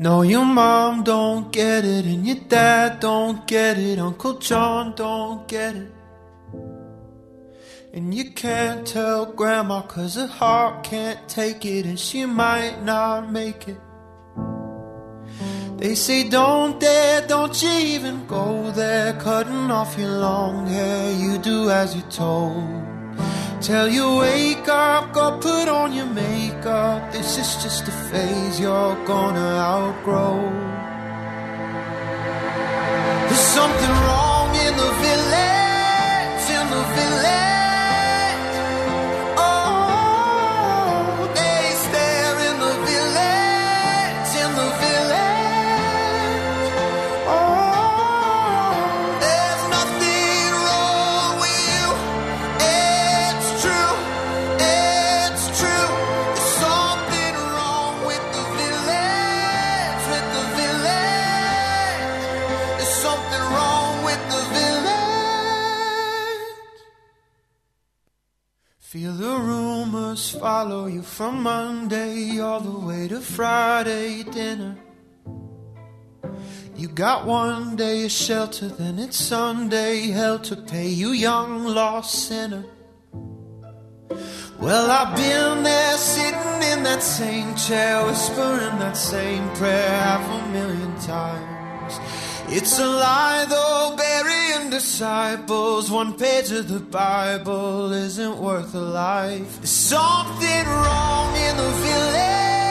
No, your mom don't get it, and your dad don't get it, Uncle John don't get it. And you can't tell grandma cause her heart can't take it, and she might not make it. They say don't dare, don't you even go there, cutting off your long hair, you do as you're told. Tell you wake up, go put on your makeup. This is just a phase you're gonna outgrow. There's something wrong rumors follow you from Monday all the way to Friday dinner. You got one day of shelter, then it's Sunday. Hell to pay you, young lost sinner. Well, I've been there sitting in that same chair, whispering that same prayer half a million times. It's a lie, though, burying disciples. One page of the Bible isn't worth a life. There's something wrong in the village,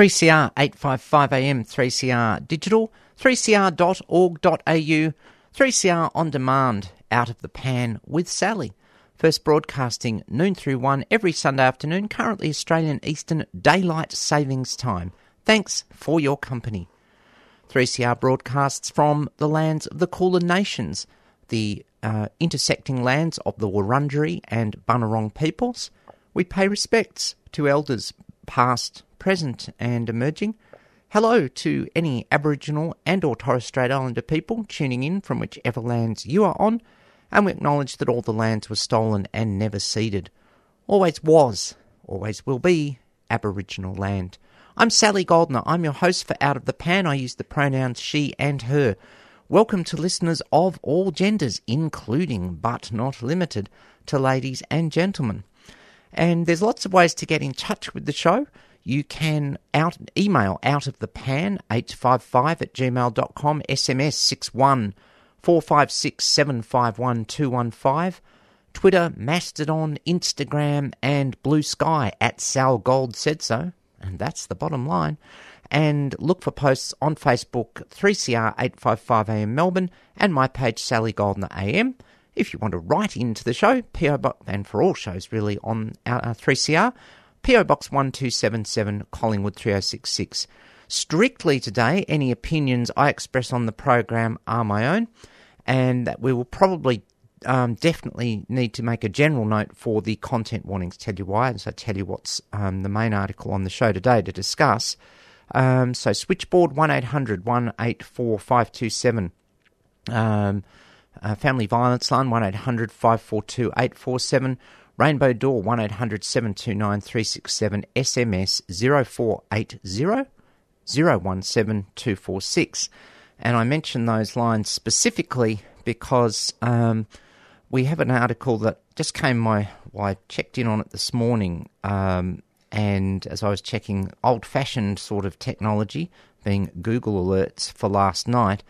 3CR 855 AM, 3CR digital, 3cr.org.au, 3CR on demand, out of the pan with Sally. First broadcasting noon through one every Sunday afternoon, currently Australian Eastern Daylight Savings Time. Thanks for your company. 3CR broadcasts from the lands of the Kulin Nations, the uh, intersecting lands of the Wurundjeri and Bunurong peoples. We pay respects to elders past, present, and emerging. Hello to any Aboriginal and or Torres Strait Islander people tuning in from whichever lands you are on, and we acknowledge that all the lands were stolen and never ceded. Always was, always will be Aboriginal land. I'm Sally Goldner. I'm your host for Out of the Pan. I use the pronouns she and her. Welcome to listeners of all genders, including but not limited to ladies and gentlemen. And there's lots of ways to get in touch with the show. You can out email out of the pan 855 at gmail.com, SMS 61 456 751 215, Twitter, Mastodon, Instagram, and Bluesky at Sal Gold said so. And that's the bottom line. And look for posts on Facebook, 3CR855AM Melbourne, and my page, Sally Goldner AM. If you want to write into the show, PO Box, and for all shows really on our, 3CR, PO Box 1277, Collingwood 3066. Strictly today, any opinions I express on the program are my own, and that we will probably um, definitely need to make a general note for the content warnings. Tell you why, as I tell you what's um, the main article on the show today to discuss. Um, so, switchboard 1800 184 527. Uh, family Violence Line 1800 542 847. Rainbow Door 1800 729 367. SMS 0480 017 246. And I mention those lines specifically because um, we have an article that just came my. Well, I checked in on it this morning, um, and as I was checking old fashioned sort of technology, being Google Alerts for last night,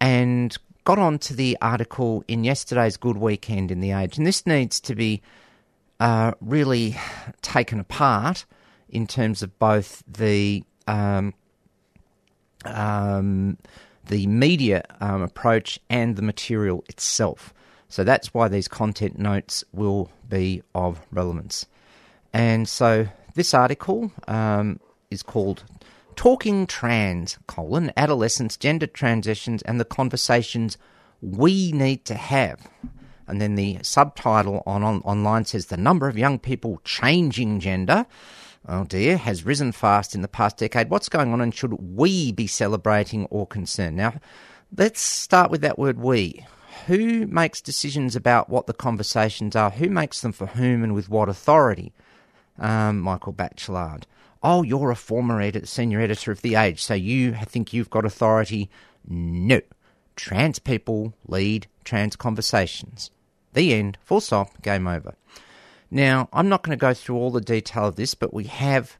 and got on to the article in yesterday's Good Weekend in The Age, and this needs to be uh, really taken apart in terms of both the um, um, the media um, approach and the material itself. So that's why these content notes will be of relevance. And so this article um, is called Talking Trans, colon, Adolescence, Gender Transitions, and the Conversations We Need to Have. And then the subtitle on, on online says the number of young people changing gender, oh dear, has risen fast in the past decade. What's going on and should we be celebrating or concerned? Now, let's start with that word we. Who makes decisions about what the conversations are? Who makes them for whom and with what authority? Um, Michael Bachelard oh, you're a former edit- senior editor of The Age, so you think you've got authority. No. Trans people lead trans conversations. The end. Full stop. Game over. Now, I'm not going to go through all the detail of this, but we have.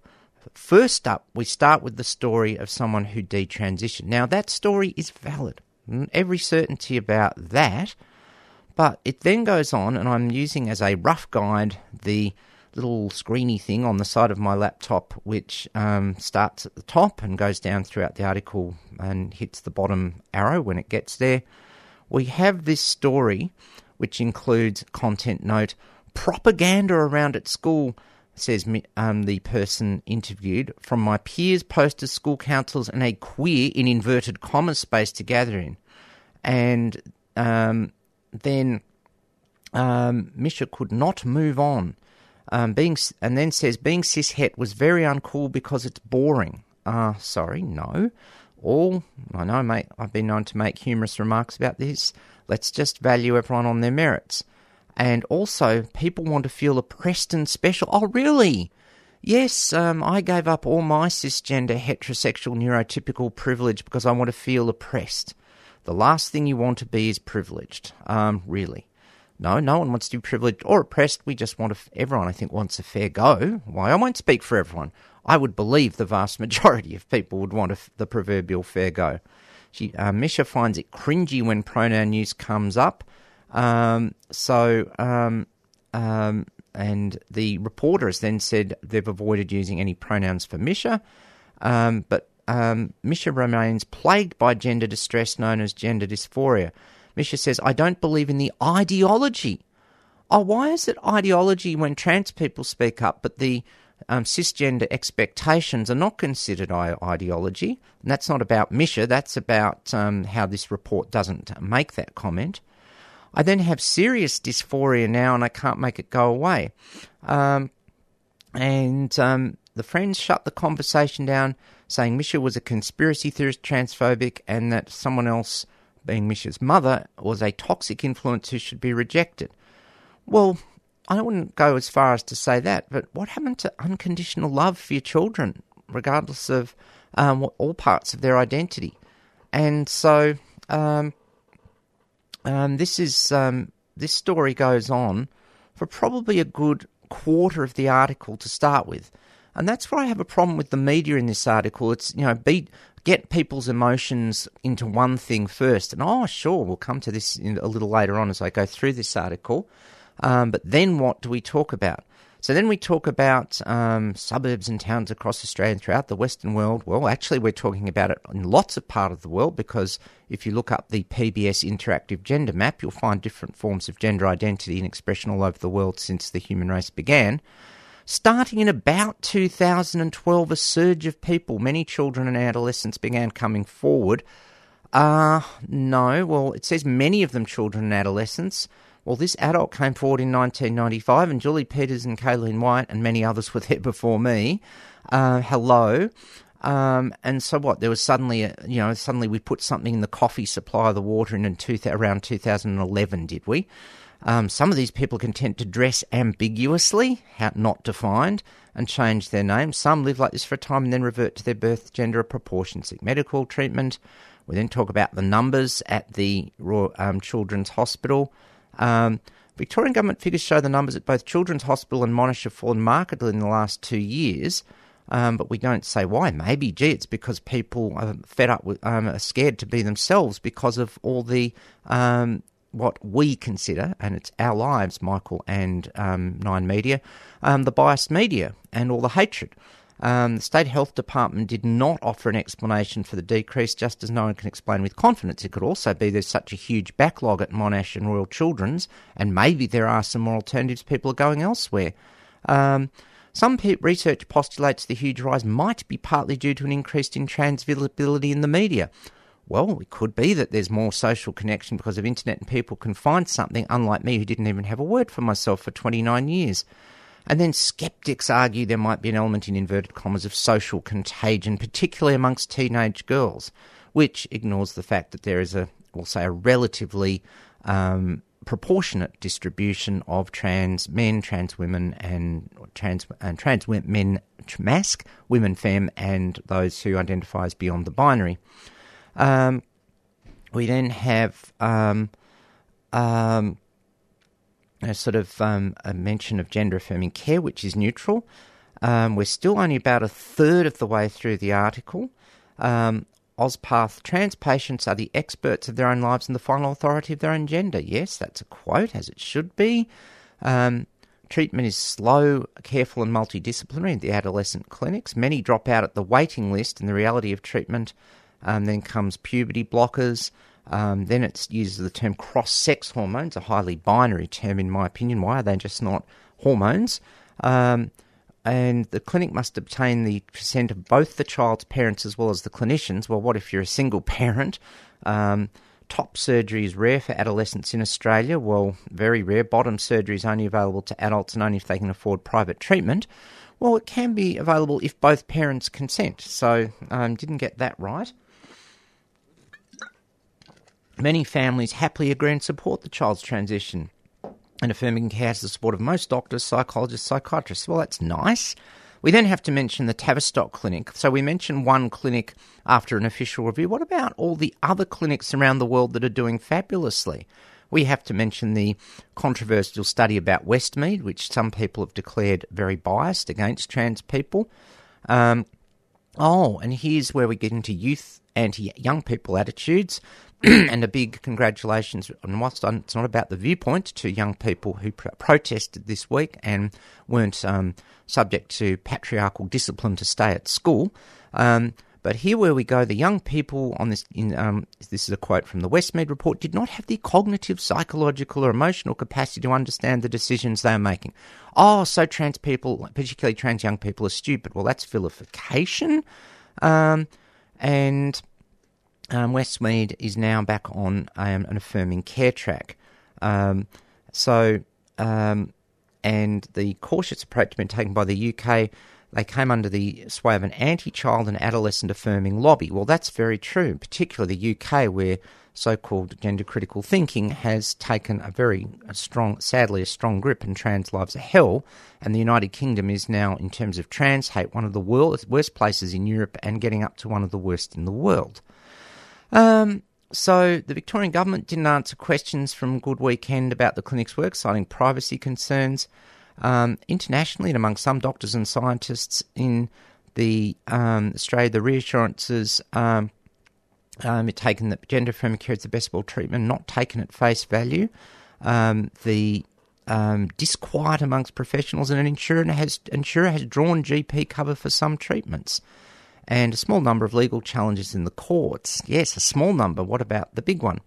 First up, we start with the story of someone who detransitioned. Now, that story is valid. Mm, every certainty about that. But it then goes on, and I'm using as a rough guide the little screeny thing on the side of my laptop, which um, starts at the top and goes down throughout the article and hits the bottom arrow when it gets there. We have this story, which includes content note propaganda around at school. Says um, the person interviewed from my peers, posters, school councils, and a queer in inverted commas space to gather in. And um, then um, Misha could not move on. Um, being and then says being cis het was very uncool because it's boring. Ah, uh, sorry, no. All I know, mate. I've been known to make humorous remarks about this. Let's just value everyone on their merits. And also, people want to feel oppressed and special. Oh, really? Yes, um, I gave up all my cisgender, heterosexual, neurotypical privilege because I want to feel oppressed. The last thing you want to be is privileged. Um, really. No, no one wants to be privileged or oppressed. We just want everyone, I think, wants a fair go. Why? I won't speak for everyone. I would believe the vast majority of people would want the proverbial fair go. She, uh, Misha finds it cringy when pronoun use comes up. Um, so, um, um, and the reporter has then said they've avoided using any pronouns for Misha. Um, but um, Misha remains plagued by gender distress known as gender dysphoria. Misha says, I don't believe in the ideology. Oh, why is it ideology when trans people speak up, but the um, cisgender expectations are not considered ideology? And that's not about Misha, that's about um, how this report doesn't make that comment. I then have serious dysphoria now and I can't make it go away. Um, and um, the friends shut the conversation down, saying Misha was a conspiracy theorist, transphobic, and that someone else, being Misha's mother, was a toxic influence who should be rejected. Well, I wouldn't go as far as to say that, but what happened to unconditional love for your children, regardless of um, all parts of their identity? And so, um, um, this is um, this story goes on for probably a good quarter of the article to start with, and that's where I have a problem with the media in this article. It's you know beat get people's emotions into one thing first, and oh sure, we'll come to this in, a little later on as I go through this article. Um, but then what do we talk about? So then we talk about um, suburbs and towns across Australia and throughout the Western world. Well, actually, we're talking about it in lots of part of the world because if you look up the PBS interactive gender map, you'll find different forms of gender identity and expression all over the world since the human race began. Starting in about 2012, a surge of people, many children and adolescents, began coming forward. Uh, no, well, it says many of them children and adolescents. Well, this adult came forward in 1995, and Julie Peters and Kayleen White and many others were there before me. Uh, hello. Um, and so what? There was suddenly, a, you know, suddenly we put something in the coffee supply of the water in, in two, around 2011, did we? Um, some of these people content to dress ambiguously, how, not defined, and change their name. Some live like this for a time and then revert to their birth gender of proportion, seek medical treatment. We then talk about the numbers at the um, Children's Hospital. Um, Victorian government figures show the numbers at both Children's Hospital and Monash have fallen markedly in the last two years. Um, but we don't say why. Maybe, gee, it's because people are fed up with, um, are scared to be themselves because of all the um, what we consider, and it's our lives, Michael and um, Nine Media, um, the biased media and all the hatred. Um, the State Health Department did not offer an explanation for the decrease, just as no one can explain with confidence. It could also be there's such a huge backlog at Monash and Royal Children's, and maybe there are some more alternatives. People are going elsewhere. Um, some research postulates the huge rise might be partly due to an increase in trans visibility in the media. Well, it could be that there's more social connection because of internet and people can find something, unlike me who didn't even have a word for myself for 29 years. And then skeptics argue there might be an element in inverted commas of social contagion, particularly amongst teenage girls, which ignores the fact that there is a, we'll say, a relatively um, proportionate distribution of trans men, trans women, and trans and trans men, masc, women, femme, and those who identify as beyond the binary. Um, we then have um, um, a sort of um, a mention of gender affirming care, which is neutral. Um, we're still only about a third of the way through the article. Um, AusPATH trans patients are the experts of their own lives and the final authority of their own gender. Yes, that's a quote, as it should be. Um, treatment is slow, careful, and multidisciplinary at the adolescent clinics. Many drop out at the waiting list, and the reality of treatment um, then comes puberty blockers, um, then it uses the term cross sex hormones, a highly binary term in my opinion. Why are they just not hormones? Um, and the clinic must obtain the consent of both the child's parents as well as the clinicians. Well, what if you're a single parent? Um, top surgery is rare for adolescents in Australia. Well, very rare. Bottom surgery is only available to adults and only if they can afford private treatment. Well, it can be available if both parents consent. So, um, didn't get that right. Many families happily agree and support the child's transition, and affirming care has the support of most doctors, psychologists, psychiatrists. Well, that's nice. We then have to mention the Tavistock Clinic. So we mentioned one clinic after an official review. What about all the other clinics around the world that are doing fabulously? We have to mention the controversial study about Westmead, which some people have declared very biased against trans people. Um, oh, and here's where we get into youth anti young people attitudes. and a big congratulations. And whilst it's not about the viewpoint to young people who pr- protested this week and weren't um, subject to patriarchal discipline to stay at school. Um, but here, where we go, the young people on this, in, um, this is a quote from the Westmead report, did not have the cognitive, psychological, or emotional capacity to understand the decisions they are making. Oh, so trans people, particularly trans young people, are stupid. Well, that's vilification. Um, and um, Westmead is now back on um, an affirming care track. Um, so, um, and the cautious approach been taken by the UK. They came under the sway of an anti child and adolescent affirming lobby. Well, that's very true, particularly the UK, where so called gender critical thinking has taken a very a strong, sadly, a strong grip, and trans lives are hell. And the United Kingdom is now, in terms of trans hate, one of the worst places in Europe and getting up to one of the worst in the world. Um, so the Victorian government didn't answer questions from Good Weekend about the clinic's work, citing privacy concerns. Um, internationally, and among some doctors and scientists in the um, Australia, the reassurances um, um, taken that gender affirming care is the best of all treatment, not taken at face value. Um, the um, disquiet amongst professionals, and an insurer has insurer has drawn GP cover for some treatments and a small number of legal challenges in the courts. Yes, a small number. What about the big one?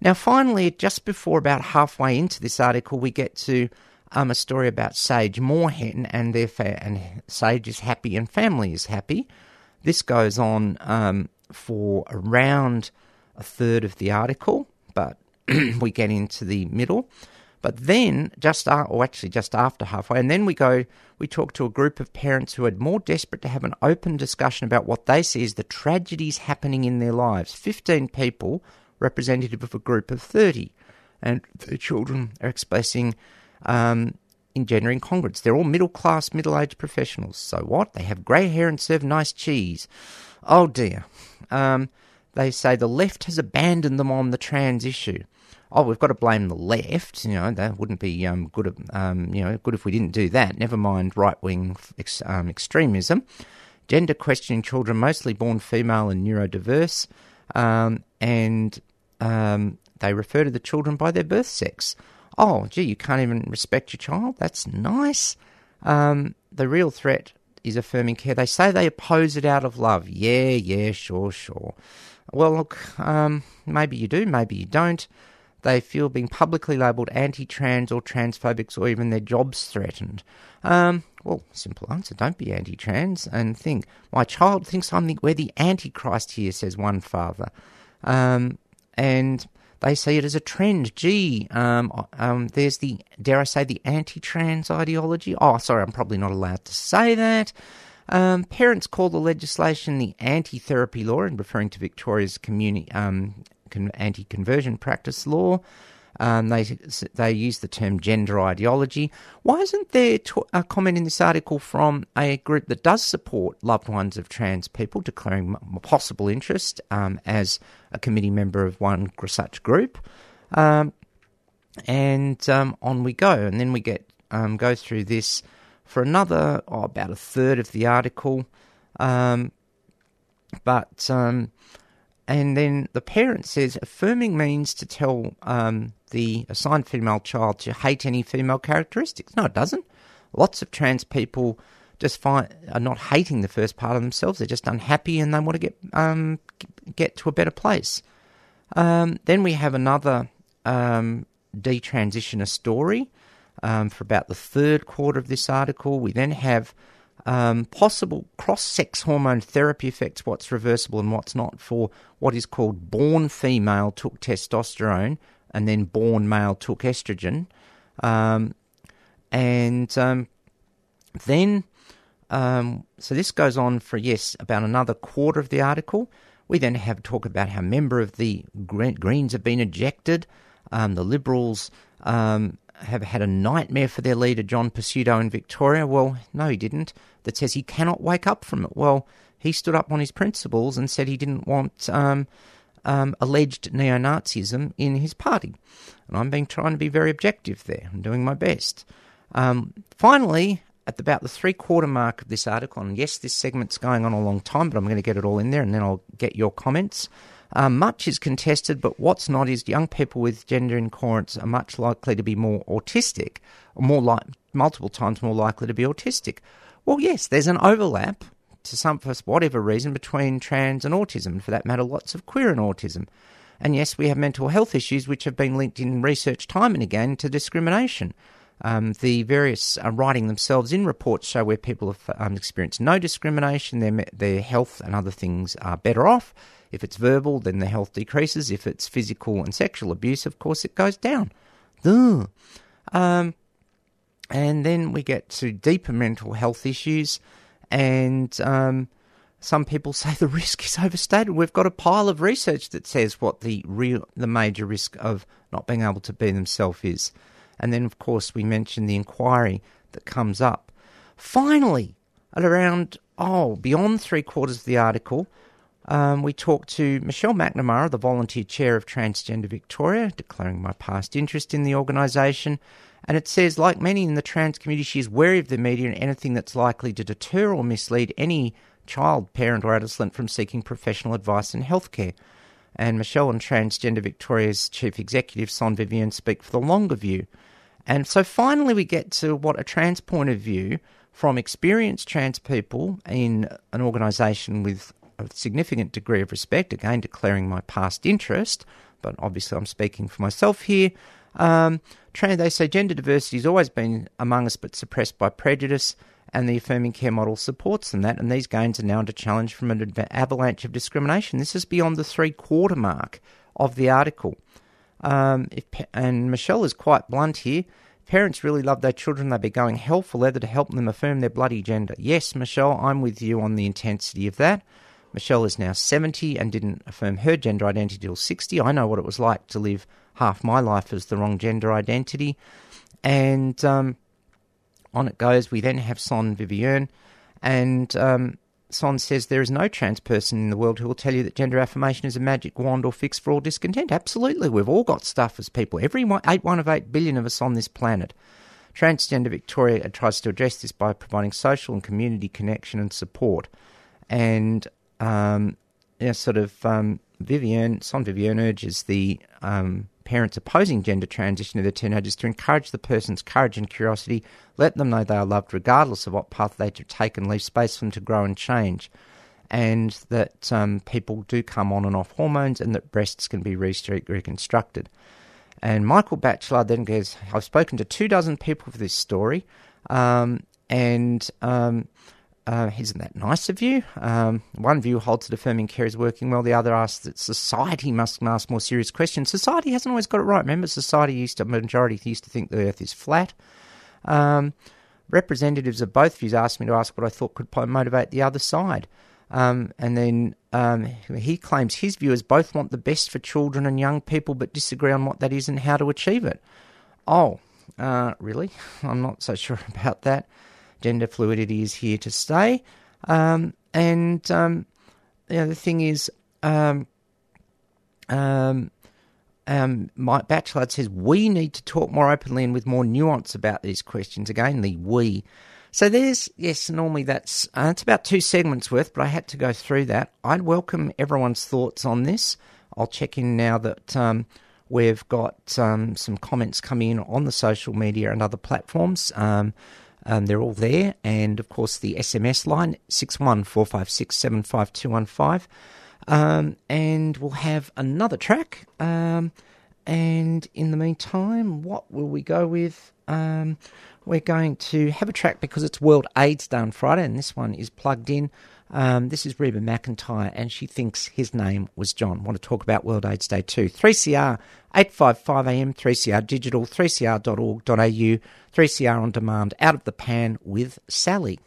Now, finally, just before about halfway into this article, we get to um, a story about Sage Moorhen and their fa- and Sage is happy and family is happy. This goes on um, for around a third of the article, but we get into the middle. But then, just uh, or actually just after halfway, and then we go, we talk to a group of parents who are more desperate to have an open discussion about what they see as the tragedies happening in their lives. 15 people, representative of a group of 30. And the children are expressing um, in gender incongruence. They're all middle class, middle aged professionals. So what? They have grey hair and serve nice cheese. Oh dear. Um, they say the left has abandoned them on the trans issue oh, we've got to blame the left. You know, that wouldn't be um, good. Um, you know, good if we didn't do that. Never mind right wing ex- um, extremism. Gender questioning children, mostly born female and neurodiverse, um, and um, they refer to the children by their birth sex. Oh, gee, you can't even respect your child. That's nice. Um, the real threat is affirming care. They say they oppose it out of love. Yeah, yeah, sure, sure. Well, look, maybe you do, maybe you don't they feel being publicly labelled anti trans or transphobics or even their jobs threatened. Um, well, simple answer don't be anti trans and think, my child thinks I'm the, we're the antichrist here, says one father. Um, and they see it as a trend. Gee, um, um, there's the, dare I say, the anti trans ideology. Oh, sorry, I'm probably not allowed to say that. Um, parents call the legislation the anti therapy law, and referring to Victoria's community, um, anti conversion practice law. Um, they they use the term gender ideology. Why isn't there a comment in this article from a group that does support loved ones of trans people, declaring possible interest um, as a committee member of one such group? Um, and um, on we go, and then we get um, go through this for another oh, about a third of the article, um, but and then the parent says affirming means to tell um, the assigned female child to hate any female characteristics. No, it doesn't. Lots of trans people just find are not hating the first part of themselves. They're just unhappy and they want to get um, get to a better place. Um, then we have another um, detransitioner story um, for about the third quarter of this article. We then have um, possible cross sex hormone therapy effects, what's reversible and what's not, for what is called born female took testosterone and then born male took estrogen. Um, and um, then, um, so this goes on for, yes, about another quarter of the article. We then have talk about how a member of the Greens have been ejected. Um, the Liberals um, have had a nightmare for their leader, John Pesutto, in Victoria. Well, no, he didn't. That says he cannot wake up from it. Well, he stood up on his principles and said he didn't want um, um, alleged neo Nazism in his party. And I'm being trying to be very objective there. I'm doing my best. Um, finally, at about the three quarter mark of this article, and yes, this segment's going on a long time, but I'm going to get it all in there and then I'll get your comments. Uh, much is contested, but what's not is young people with gender incoherence are much likely to be more autistic, more like multiple times more likely to be autistic. Well, yes, there's an overlap to some for whatever reason between trans and autism, for that matter, lots of queer and autism. And yes, we have mental health issues which have been linked in research time and again to discrimination. Um, the various uh, writing themselves in reports show where people have um, experienced no discrimination, their, their health and other things are better off. If it's verbal, then the health decreases. If it's physical and sexual abuse, of course, it goes down. Um, and then we get to deeper mental health issues, and um, some people say the risk is overstated. We've got a pile of research that says what the real, the major risk of not being able to be themselves is. And then, of course, we mentioned the inquiry that comes up. Finally, at around, oh, beyond three quarters of the article, um, we talked to Michelle McNamara, the volunteer chair of Transgender Victoria, declaring my past interest in the organisation. And it says, like many in the trans community, she is wary of the media and anything that's likely to deter or mislead any child, parent, or adolescent from seeking professional advice in healthcare. And Michelle and Transgender Victoria's chief executive, Son Vivienne, speak for the longer view. And so finally, we get to what a trans point of view from experienced trans people in an organisation with a significant degree of respect, again, declaring my past interest, but obviously I'm speaking for myself here. Um, they say gender diversity has always been among us but suppressed by prejudice and the affirming care model supports them that, and these gains are now under challenge from an avalanche of discrimination. This is beyond the three quarter mark of the article. Um, if, and Michelle is quite blunt here. Parents really love their children. They'd be going hell for leather to help them affirm their bloody gender. Yes, Michelle, I'm with you on the intensity of that. Michelle is now 70 and didn't affirm her gender identity till 60. I know what it was like to live half my life as the wrong gender identity. And um, on it goes. We then have Son Vivienne, and um, Son says there is no trans person in the world who will tell you that gender affirmation is a magic wand or fix for all discontent. Absolutely, we've all got stuff as people. Every one, eight one of eight billion of us on this planet. Transgender Victoria tries to address this by providing social and community connection and support, and um, you know, sort of um, Vivienne Son Vivienne urges the um, parents opposing gender transition of their teenagers to encourage the person's courage and curiosity, let them know they are loved regardless of what path they take and leave space for them to grow and change. And that um, people do come on and off hormones and that breasts can be reconstructed. And Michael Bachelard then goes, I've spoken to two dozen people for this story, um, and um, uh, isn't that nice of you? Um, one view holds that affirming care is working well. The other asks that society must ask more serious questions. Society hasn't always got it right. Remember, society used to, majority used to think the Earth is flat. Um, representatives of both views asked me to ask what I thought could motivate the other side. Um, and then um, he claims his viewers both want the best for children and young people, but disagree on what that is and how to achieve it. Oh, uh, really? I'm not so sure about that gender fluidity is here to stay. Um, and um, the thing is, um, um, um, Mike Bachelard says we need to talk more openly and with more nuance about these questions. Again, the we. So there's yes, normally that's uh, it's about two segments worth, but I had to go through that. I'd welcome everyone's thoughts on this. I'll check in now that um, we've got um, some comments coming in on the social media and other platforms. Um, um, they're all there. And of course, the SMS line, 61456752215. Um, and we'll have another track. Um, and in the meantime, what will we go with? Um, we're going to have a track because it's World AIDS Day on Friday, and this one is plugged in. Um, this is Reba McEntire, and she thinks his name was John. Want to talk about World AIDS Day too? 3CR 855 AM, 3CR Digital, 3cr.org.au, 3CR on demand, out of the pan with Sally.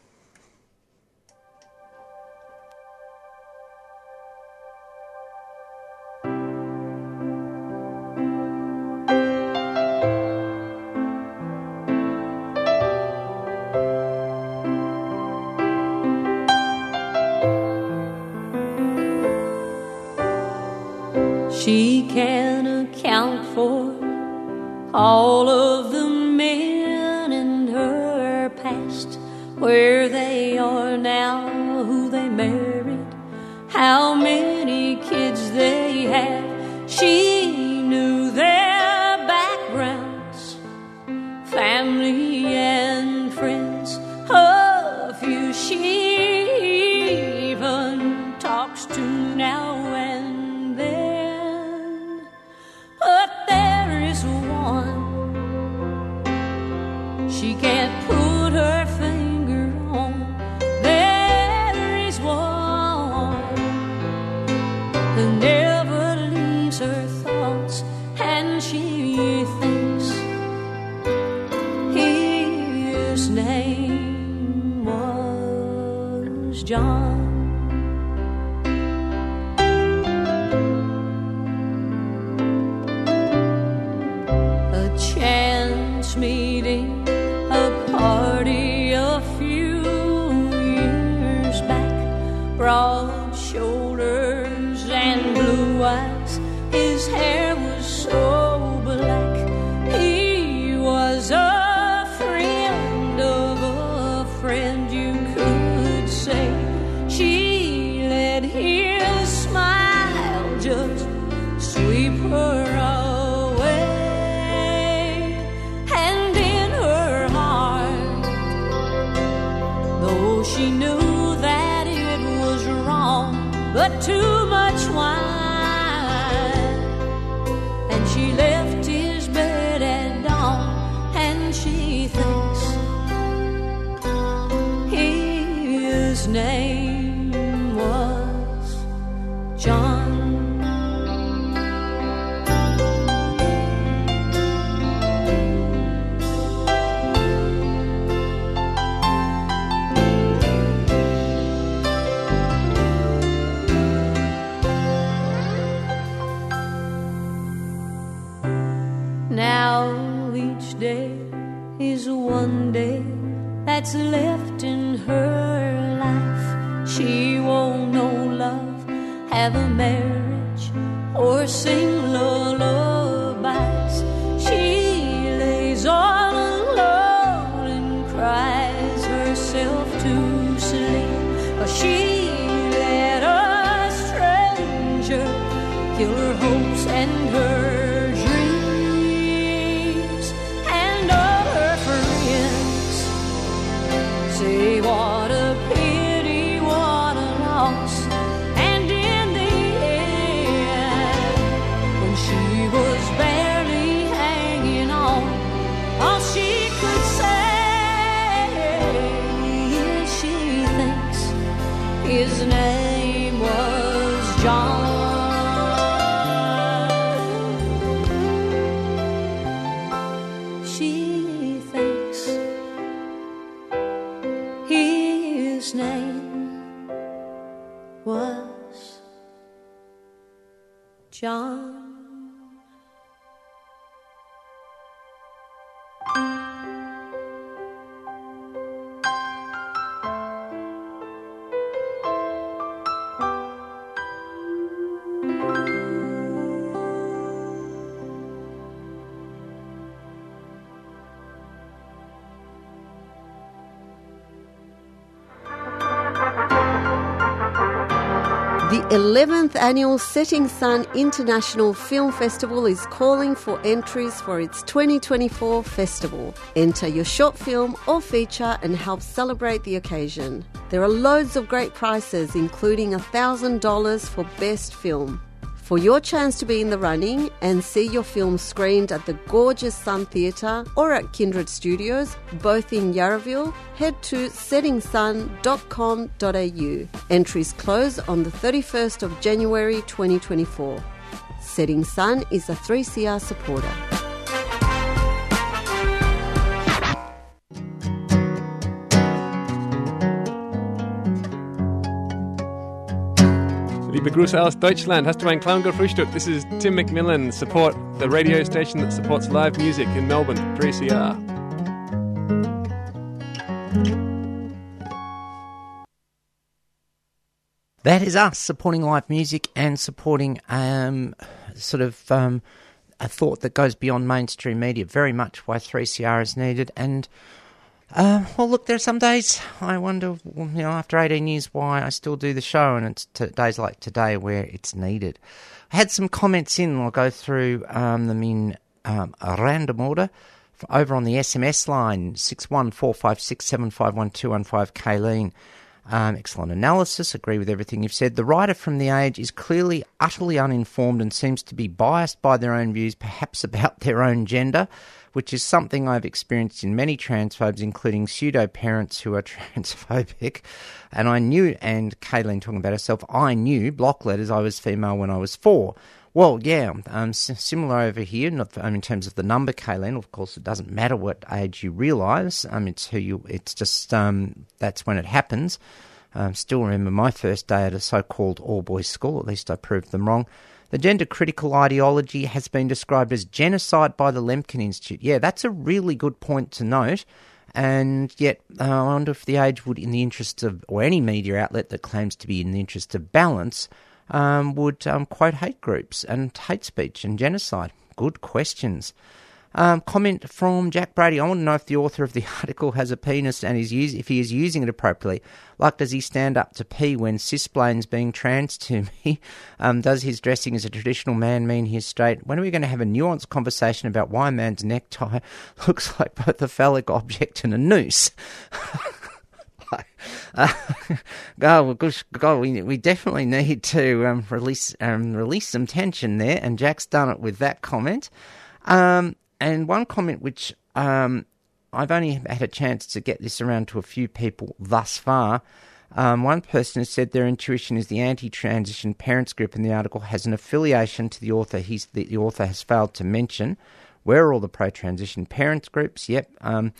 To sleep. Or she 11th annual Setting Sun International Film Festival is calling for entries for its 2024 festival. Enter your short film or feature and help celebrate the occasion. There are loads of great prizes, including $1,000 for Best Film. For your chance to be in the running and see your film screened at the gorgeous Sun Theatre or at Kindred Studios, both in Yarraville, head to settingsun.com.au. Entries close on the 31st of January 2024. Setting Sun is a 3CR supporter. Liebe Grüße aus Deutschland. Hast du ein Clown gefrühstückt? This is Tim McMillan. Support the radio station that supports live music in Melbourne, 3CR. That is us supporting live music and supporting um, sort of um, a thought that goes beyond mainstream media. Very much why 3CR is needed. And Uh, well, look, there are some days I wonder, you know, after 18 years, why I still do the show, and it's t- days like today where it's needed. I had some comments in, I'll go through um, them in um, a random order. Over on the SMS line, 614567512115, Kayleen. Um, excellent analysis. Agree with everything you've said. The writer from The Age is clearly utterly uninformed and seems to be biased by their own views, perhaps about their own gender, which is something I've experienced in many transphobes, including pseudo parents who are transphobic. And I knew, and Kayleen talking about herself, I knew block letters I was female when I was four. Well, yeah, um, similar over here. Not um, in terms of the number, Kayleen. Of course, it doesn't matter what age you realise. Um, it's who you. It's just um, that's when it happens. Um, still remember my first day at a so-called all-boys school. At least I proved them wrong. The gender critical ideology has been described as genocide by the Lemkin Institute. Yeah, that's a really good point to note. And yet, uh, I wonder if the Age would, in the interest of, or any media outlet that claims to be in the interest of balance, um, would um, quote hate groups and hate speech and genocide? Good questions. Um, comment from Jack Brady. I want to know if the author of the article has a penis and is use, if he is using it appropriately. Like, does he stand up to pee when cisplains being trans to me? Um, does his dressing as a traditional man mean he's straight? When are we going to have a nuanced conversation about why a man's necktie looks like both a phallic object and a noose? uh, God, God, we we definitely need to um, release um, release some tension there, and Jack's done it with that comment. Um, and one comment which um, I've only had a chance to get this around to a few people thus far. Um, one person has said their intuition is the anti-transition parents group in the article has an affiliation to the author. He's the, the author has failed to mention. Where are all the pro-transition parents groups? Yep. Um,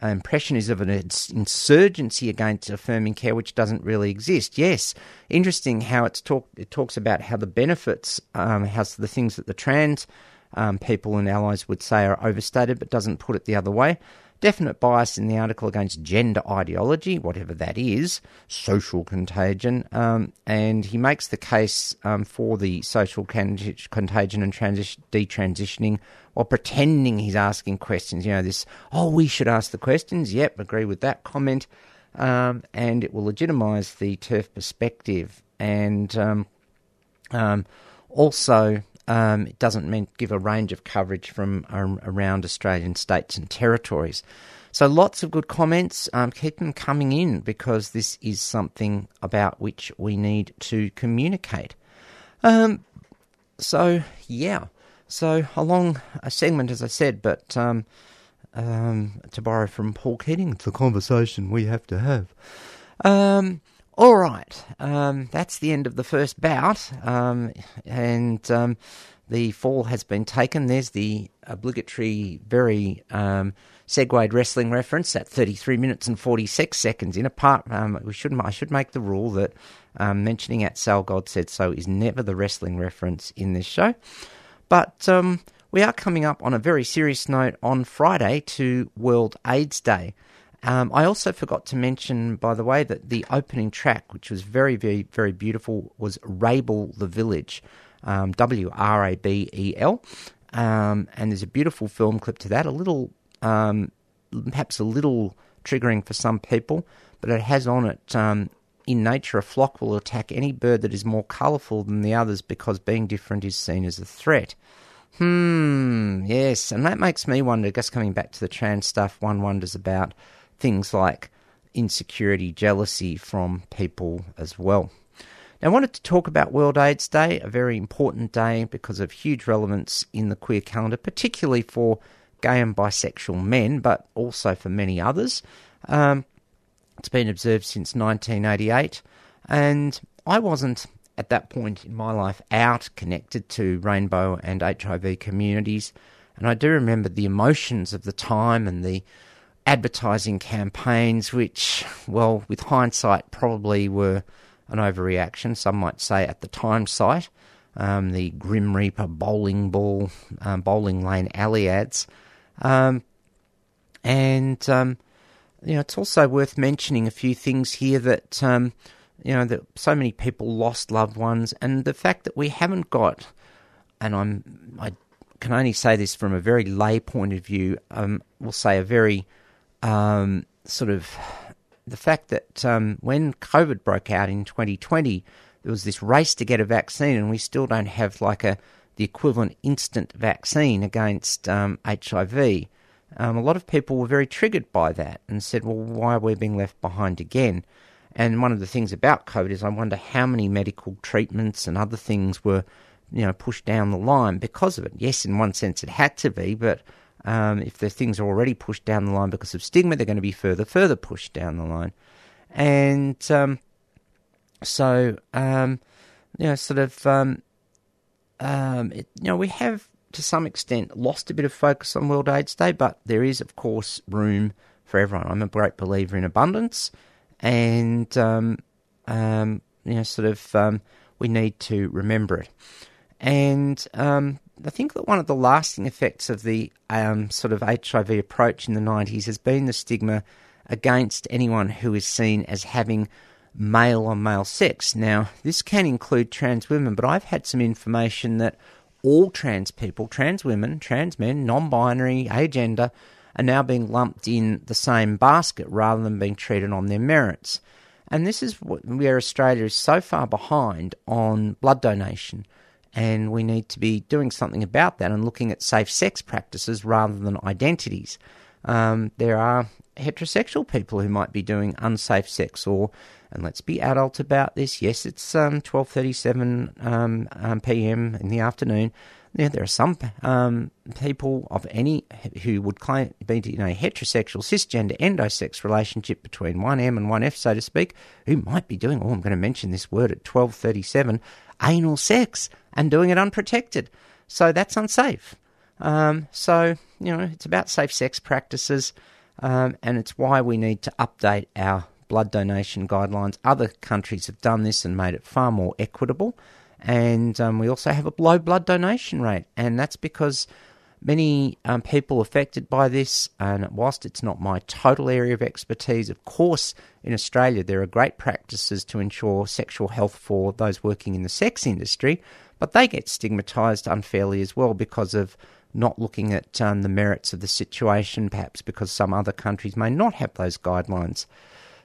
impression is of an insurgency against affirming care, which doesn't really exist. Yes, interesting how it's talk, it talks about how the benefits, um, how the things that the trans um, people and allies would say are overstated, but doesn't put it the other way. Definite bias in the article against gender ideology, whatever that is, social contagion, um, and he makes the case um, for the social contagion and transition, detransitioning while pretending he's asking questions. You know, this, oh, we should ask the questions. Yep, agree with that comment. Um, and it will legitimise the turf perspective. And um, um, also, um, it doesn't mean give a range of coverage from um, around Australian states and territories. So lots of good comments. Um, keep them coming in because this is something about which we need to communicate. Um, so yeah, so along a segment, as I said, but um, um, to borrow from Paul Keating, a conversation we have to have. All right, um, that's the end of the first bout, um, and um, the fall has been taken. There's the obligatory, very um, segued wrestling reference at 33 minutes and 46 seconds. In a part, um, we should I should make the rule that um, mentioning at Sal God said so is never the wrestling reference in this show. But we are coming up on a very serious note on Friday to World AIDS Day. Um, I also forgot to mention, by the way, that the opening track, which was very, very, very beautiful, was Wrabel the Village, um, W R A B E L. Um, and there's a beautiful film clip to that, a little, um, perhaps a little triggering for some people, but it has on it um, in nature, a flock will attack any bird that is more colourful than the others because being different is seen as a threat. Hmm, yes, and that makes me wonder, just coming back to the trans stuff, one wonders about things like insecurity, jealousy from people as well. Now, I wanted to talk about World AIDS Day, a very important day because of huge relevance in the queer calendar, particularly for gay and bisexual men, but also for many others. Um, it's been observed since 1988, and I wasn't at that point in my life out connected to rainbow and HIV communities, and I do remember the emotions of the time and the advertising campaigns, which, well, with hindsight, probably were an overreaction. Some might say at the time sight. Um, the Grim Reaper bowling ball, um, bowling lane alley ads. Um, and, um, you know, it's also worth mentioning a few things here that, um, you know, that so many people lost loved ones, and the fact that we haven't got, and I'm, I can only say this from a very lay point of view, um, we'll say a very um, sort of the fact that um, when COVID broke out in 2020, there was this race to get a vaccine, and we still don't have like a the equivalent instant vaccine against um, HIV. Um, a lot of people were very triggered by that and said, "Well, why are we being left behind again?" And one of the things about COVID is I wonder how many medical treatments and other things were, you know, pushed down the line because of it. Yes, in one sense it had to be, but um, if the things are already pushed down the line because of stigma, they're going to be further, further pushed down the line. And um, so, um, you know, sort of, um, um, it, you know, we have to some extent lost a bit of focus on World AIDS Day, but there is, of course, room for everyone. I'm a great believer in abundance, and um, you know, sort of, we need to remember it. And I think that one of the lasting effects of the um, sort of HIV approach in the 90s has been the stigma against anyone who is seen as having male on male sex. Now, this can include trans women, but I've had some information that all trans people, trans women, trans men, non binary, agender, are now being lumped in the same basket rather than being treated on their merits. And this is where Australia is so far behind on blood donation. And we need to be doing something about that and looking at safe sex practices rather than identities. Um, there are heterosexual people who might be doing unsafe sex or and let's be adult about this. Yes, it's um, 12:37 um, um, p.m. in the afternoon. Yeah, there are some um, people of any who would claim be in a heterosexual, cisgender, endosex relationship between one M and one F, so to speak, who might be doing. Oh, I'm going to mention this word at 12:37, anal sex, and doing it unprotected. So that's unsafe. Um, so you know, it's about safe sex practices, um, and it's why we need to update our blood donation guidelines. Other countries have done this and made it far more equitable. And um, we also have a low blood donation rate, and that's because many um, people affected by this, and whilst it's not my total area of expertise, of course, in Australia there are great practices to ensure sexual health for those working in the sex industry, but they get stigmatised unfairly as well because of not looking at um, the merits of the situation, perhaps because some other countries may not have those guidelines.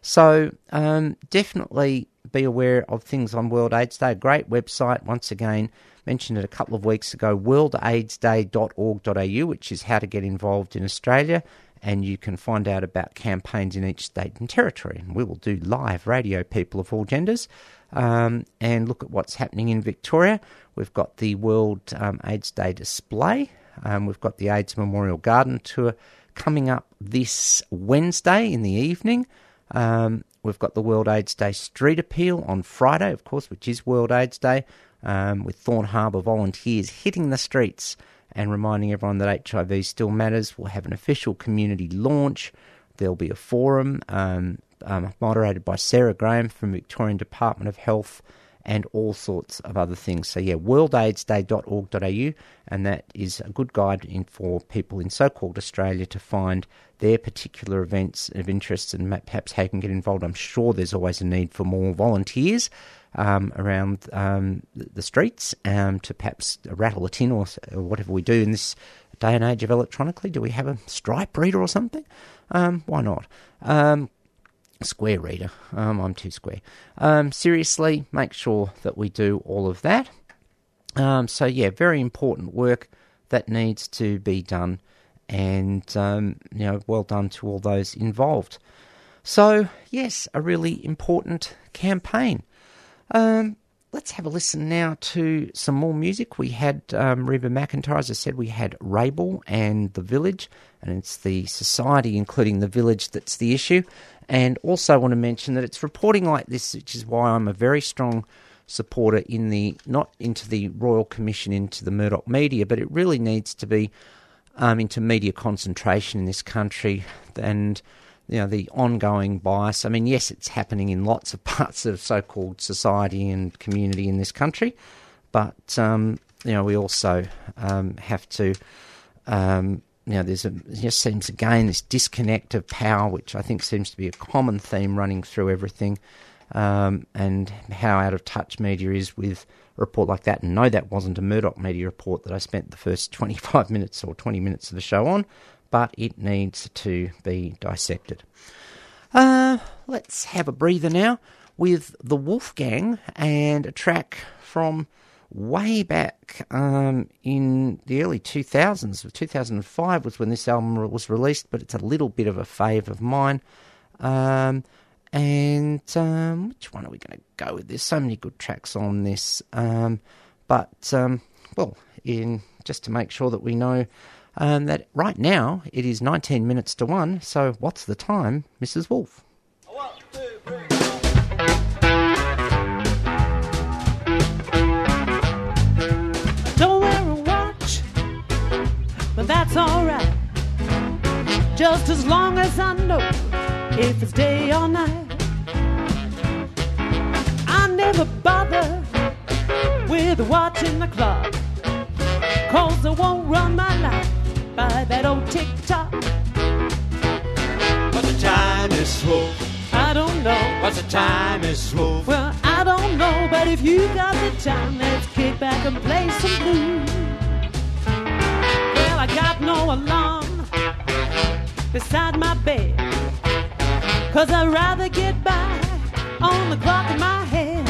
So um, definitely be aware of things on World AIDS Day. Great website, once again, mentioned it a couple of weeks ago, worldaidsday.org.au, which is how to get involved in Australia. And you can find out about campaigns in each state and territory. And we will do live radio, people of all genders, um, and look at what's happening in Victoria. We've got the World um, AIDS Day display. Um, we've got the AIDS Memorial Garden Tour coming up this Wednesday in the evening. Um, we've got the World AIDS Day street appeal on Friday, of course, which is World AIDS Day, um, with Thorne Harbour volunteers hitting the streets and reminding everyone that HIV still matters. We'll have an official community launch. There'll be a forum um, um moderated by Sarah Graham from Victorian Department of Health and all sorts of other things. So, yeah, worldaidsday.org.au, and that is a good guide in for people in so called Australia to find their particular events of interest and perhaps how you can get involved. I'm sure there's always a need for more volunteers. Um, around um, the streets um, to perhaps rattle a tin or, or, whatever we do in this day and age of electronically. Do we have a Stripe reader or something? Um, why not? Square reader. Um, I'm too square. Um, seriously, make sure that we do all of that. Um, so, yeah, very important work that needs to be done, and um, you know, well done to all those involved. So, yes, a really important campaign. Um, let's have a listen now to some more music. We had um, Reba McEntire, as I said, we had Wrabel and The Village, and it's the society, including The Village, that's the issue. And also, I want to mention that it's reporting like this, which is why I'm a very strong supporter in the not into the Royal Commission into the Murdoch media, but it really needs to be um, into media concentration in this country and you know the ongoing bias. I mean, yes, it's happening in lots of parts of so-called society and community in this country, but um, you know we also um, have to um, you know, there's a just seems again this disconnect of power, which I think seems to be a common theme running through everything, um, and how out of touch media is with a report like that. And no, that wasn't a Murdoch media report that I spent the first 25 minutes or 20 minutes of the show on, but it needs to be dissected. Uh, let's have a breather now with the Wolfgang and a track from way back um, in the early 2000s. 2005 was when this album was released, but it's a little bit of a fave of mine. Um, and um, which one are we going to go with? There's so many good tracks on this. Um, but, um, well, in just to make sure that we know um, that right now it is 19 minutes to 1. So, what's the time, Mrs. Wolf? One, two, three. Don't wear a watch, but that's alright. Just as long as I know if it's day or night. I never bother with watching the clock, cause I won't run my life by that old tick tock. What's the time, is Wolf? I don't know. What's the time, is Wolf? Well, I don't know, but if you got the time, let's kick back and play some blues. Well, I got no alarm beside my bed, cause I'd rather get by on the clock in my head.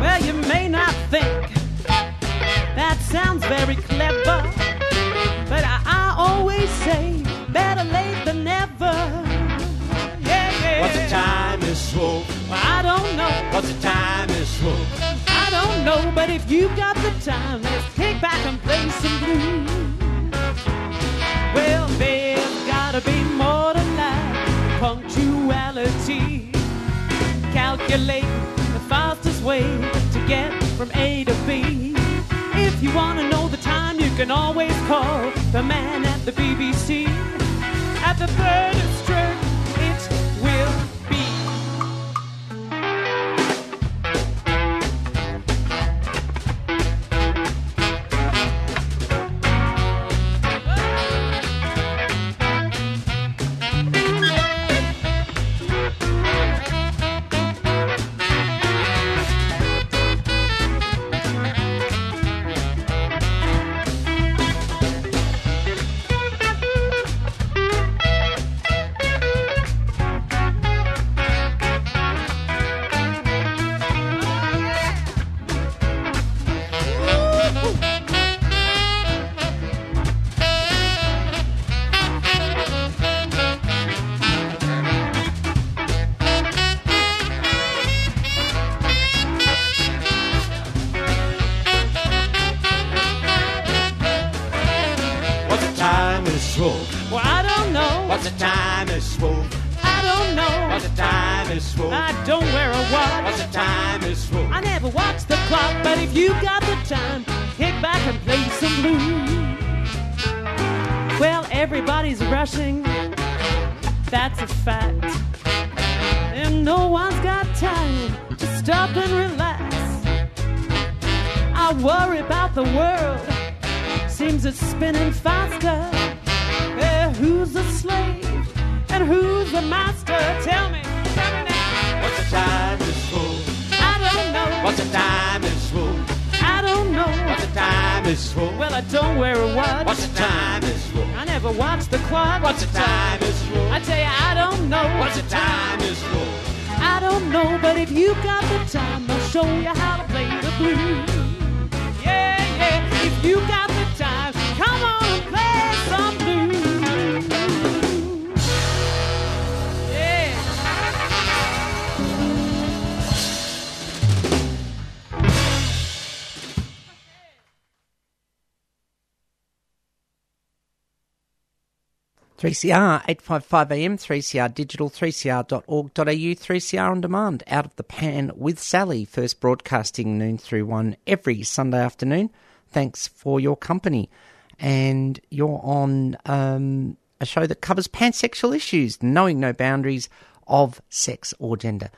Well, you may not think that sounds very clever, better late than never. Yeah, yeah. What's the time, is Wolf? Well, I don't know. What's the time, is Wolf? I don't know, but if you've got the time, let's kick back and play some blues. Well, there's gotta be more to life. Punctuality, calculating the fastest way to get from A to B. If you wanna know the time, you can always call the man the third 3CR, 855am, 3CR digital, 3cr.org.au, 3CR on demand, out of the pan with Sally, first broadcasting noon through one every Sunday afternoon. Thanks for your company. And you're on um, a show that covers pansexual issues, knowing no boundaries of sex or gender.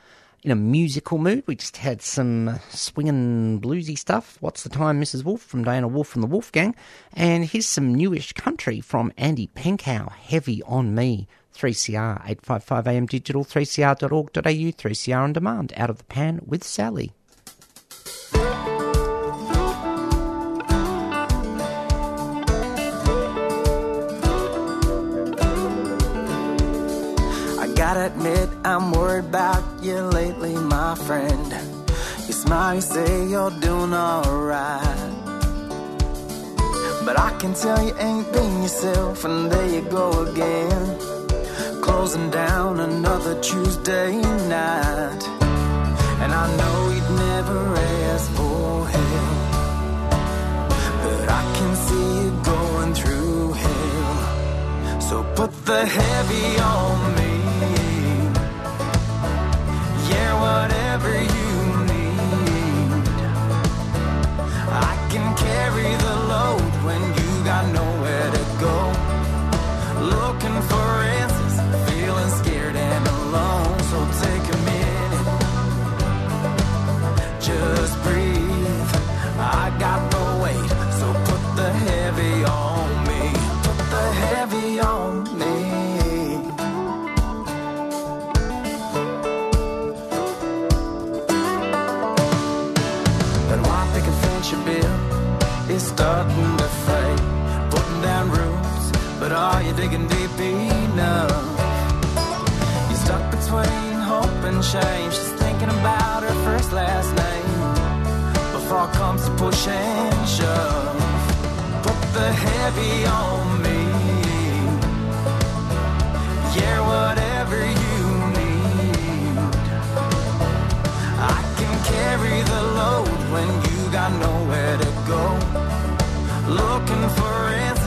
In a musical mood, we just had some swinging bluesy stuff. What's the time, Mrs. Wolf from Diana Wolf from the Wolf Gang, and here's some newish country from Andy Penkow. Heavy on me. 3CR 855 AM digital 3cr.org.au 3CR on demand. Out of the pan with Sally. Gotta admit, I'm worried about you lately, my friend. You smile, you say you're doing alright. But I can tell you ain't being yourself, and there you go again. Closing down another Tuesday night. And I know you'd never ask for help. But I can see you going through hell. So put the heavy on me. Whatever you need. I can carry the load when you got nowhere to go. Looking for answers, but are you digging deep enough? You're stuck between hope and shame. She's thinking about her first last name. Before comes to push and shove. Put the heavy on me. Yeah, whatever you need. I can carry the load when you got nowhere to go. Looking for answers,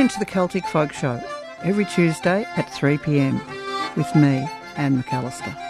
into the Celtic Folk Show every Tuesday at 3 pm with me, Anne McAllister.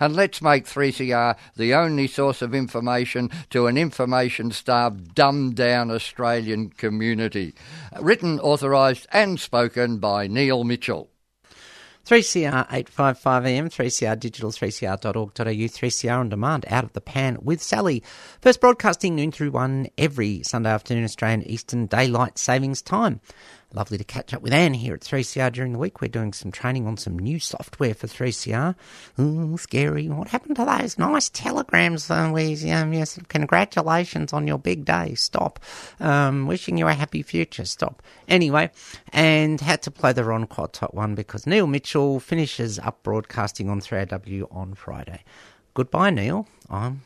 and let's make 3CR the only source of information to an information-starved, dumbed-down Australian community. Written, authorised and spoken by Neil Mitchell. 3CR 855am, 3CR digital, 3cr.org.au, 3CR on demand, out of the pan with Sally. First broadcasting noon through 1 every Sunday afternoon, Australian Eastern Daylight Savings Time. Lovely to catch up with Anne here at 3CR during the week. We're doing some training on some new software for 3CR. Ooh, scary. What happened to those nice telegrams? Uh, where, um, yes, congratulations on your big day. Stop. Um, wishing you a happy future. Stop. Anyway, and had to play the Rod Quantock one because Neil Mitchell finishes up broadcasting on 3AW on Friday. Goodbye, Neil. I'm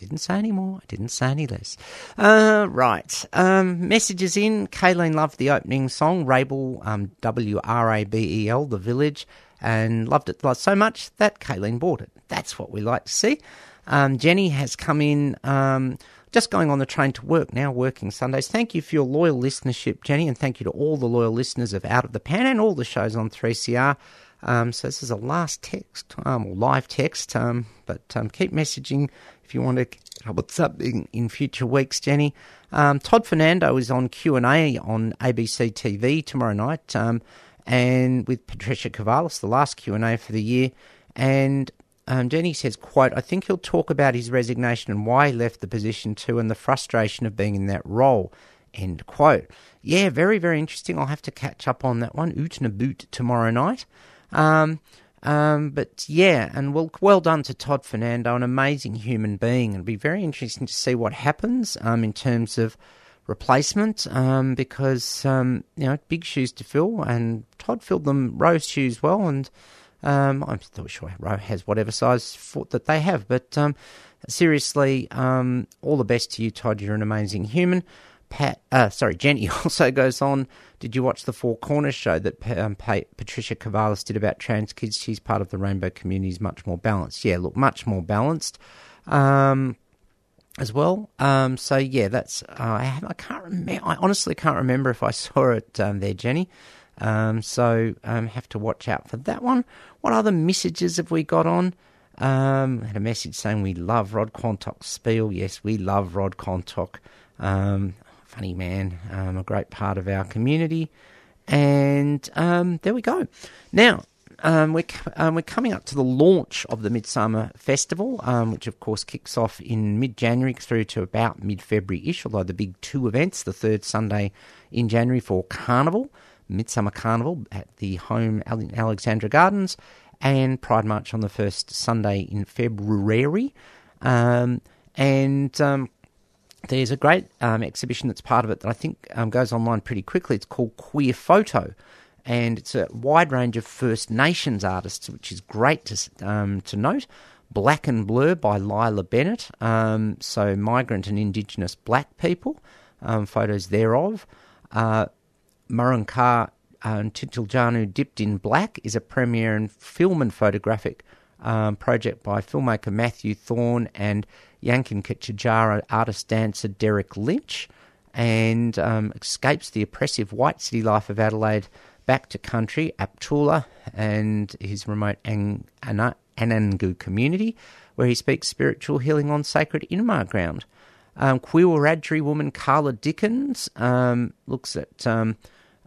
didn't say any more. I didn't say any less. Uh, right. Um, messages in. Kayleen loved the opening song, Wrabel, um, W R A B E L, The Village, and loved it so much that Kayleen bought it. That's what we like to see. Um, Jenny has come in. Um, just going on the train to work now, working Sundays. Thank you for your loyal listenership, Jenny, and thank you to all the loyal listeners of Out of the Pan and all the shows on 3CR. Um, so this is a last text, um, or live text, but keep messaging if you want to get up with something in future weeks, Jenny. Um, Todd Fernando is on Q&A on ABC TV tomorrow night, um, and with Patricia Karvelas, the last Q&A for the year, and um, Jenny says, quote, I think he'll talk about his resignation and why he left the position too and the frustration of being in that role, end quote. Yeah, very, very interesting. I'll have to catch up on that one. Oot boot tomorrow night. Um, um, but yeah, and well, well done to Todd Fernando, an amazing human being. It'll be very interesting to see what happens um, in terms of replacement um, because um, you know big shoes to fill, and Todd filled them Ro's shoes well, and um, I'm still sure Ro has whatever size foot that they have. But um, seriously, all the best to you, Todd. You're an amazing human. Pat, uh, sorry, Jenny also goes on. Did you watch the Four Corners show that um, Patricia Karvelas did about trans kids? She's part of the rainbow community. Is much more balanced. Yeah, look, much more balanced. Um, as well. Um, so yeah, that's uh, I, have, I can't remember. I honestly can't remember if I saw it um, there, Jenny. Um, so um, have to watch out for that one. What other messages have we got on? Um, had a message saying we love Rod Quantock's spiel. Yes, we love Rod Quantock. Um, funny man, um, a great part of our community. And um, there we go. Now, um, we're, um, we're coming up to the launch of the Midsummer Festival, um, which of course kicks off in mid January through to about mid February ish, although the big two events, the third Sunday in January for Carnival, Midsummer Carnival at the home Alexandra Gardens, and Pride March on the first Sunday in February. Um, and um, there's a great um, exhibition that's part of it that I think um, goes online pretty quickly. It's called Queer Photo, and it's a wide range of First Nations artists, which is great to um, to note. Black and Blur by Lila Bennett, um, so migrant and Indigenous black people, um, photos thereof. Uh, Murrunkar and Tintiljanu Dipped in Black is a premiere and film and photographic um, project by filmmaker Matthew Thorne and Yankunytjatjara artist dancer Derik Lynch and um, escapes the oppressive white city life of Adelaide back to country, Aputula, and his remote Ang- Anangu community, where he speaks spiritual healing on sacred Inmar ground. Um, queer Wiradjuri woman Karla Dickens um, looks at um,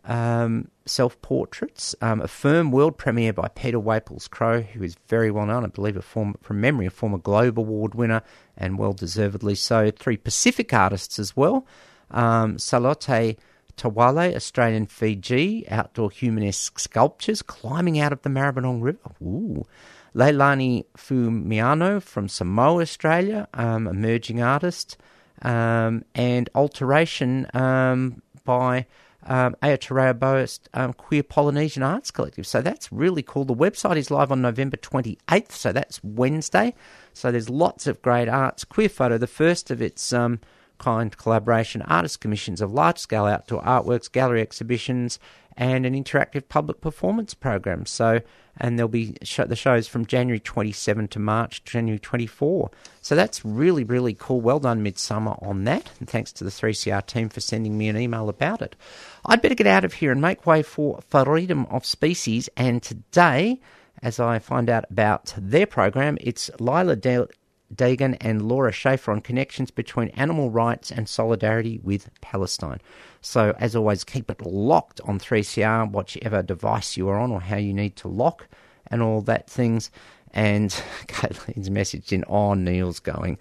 um, self portraits. Um, a firm world premiere by Peter Waples Crowe, who is very well known, I believe, a former, from memory, a former Globe Award winner, and well deservedly so. Three Pacific artists as well. Um, Salote Tawale, Australian Fiji, outdoor humanesque sculptures climbing out of the Maribyrnong River. Ooh. Leilani Fumiano from Samoa, Australia, um, emerging artist. Um, and Alteration um, by um, Aotearoa um, Queer Polynesian Arts Collective. So that's really cool. The website is live on November 28th, so that's Wednesday. So there's lots of great arts. Queer Photo, the first of its um, kind collaboration, artist commissions of large scale outdoor artworks, gallery exhibitions, and an interactive public performance program. So, and there'll be show, the shows from January 27 to March January 24. So that's really, really cool. Well done, Midsummer, on that. And thanks to the 3CR team for sending me an email about it. I'd better get out of here and make way for Freedom of Species. And today, as I find out about their program, it's Lila Del- Deegan and Laura Schaefer on connections between animal rights and solidarity with Palestine. So, as always, keep it locked on 3CR, whichever device you are on or how you need to lock and all that things. And Caitlin's message in, oh, Neil's going.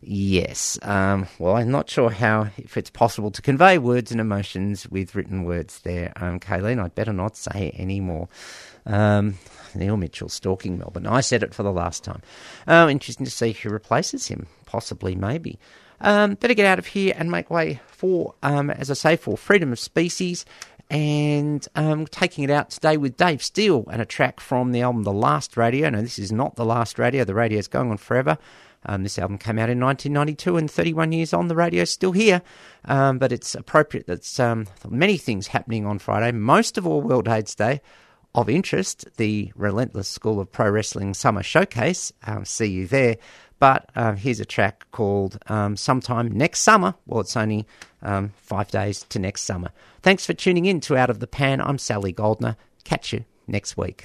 Yes. Um, well, I'm not sure how, if it's possible to convey words and emotions with written words there. Um, Kayleen, I'd better not say any more. Um, Neil Mitchell stalking Melbourne. I said it for the last time. Oh, interesting to see who replaces him. Possibly, maybe. Um, better get out of here and make way for, um, as I say, for freedom of species. And um, taking it out today with Dave Steele and a track from the album The Last Radio. No, this is not The Last Radio. The radio is going on forever. Um, this album came out in 1992, and 31 years on, the radio's still here. Um, but it's appropriate that um, many things happening on Friday. Most of all, World AIDS Day. Of interest, the Relentless School of Pro Wrestling Summer Showcase. Um, see you there. But uh, here's a track called um, Sometime Next Summer. Well, it's only um, five days to next summer. Thanks for tuning in to Out of the Pan. I'm Sally Goldner. Catch you next week.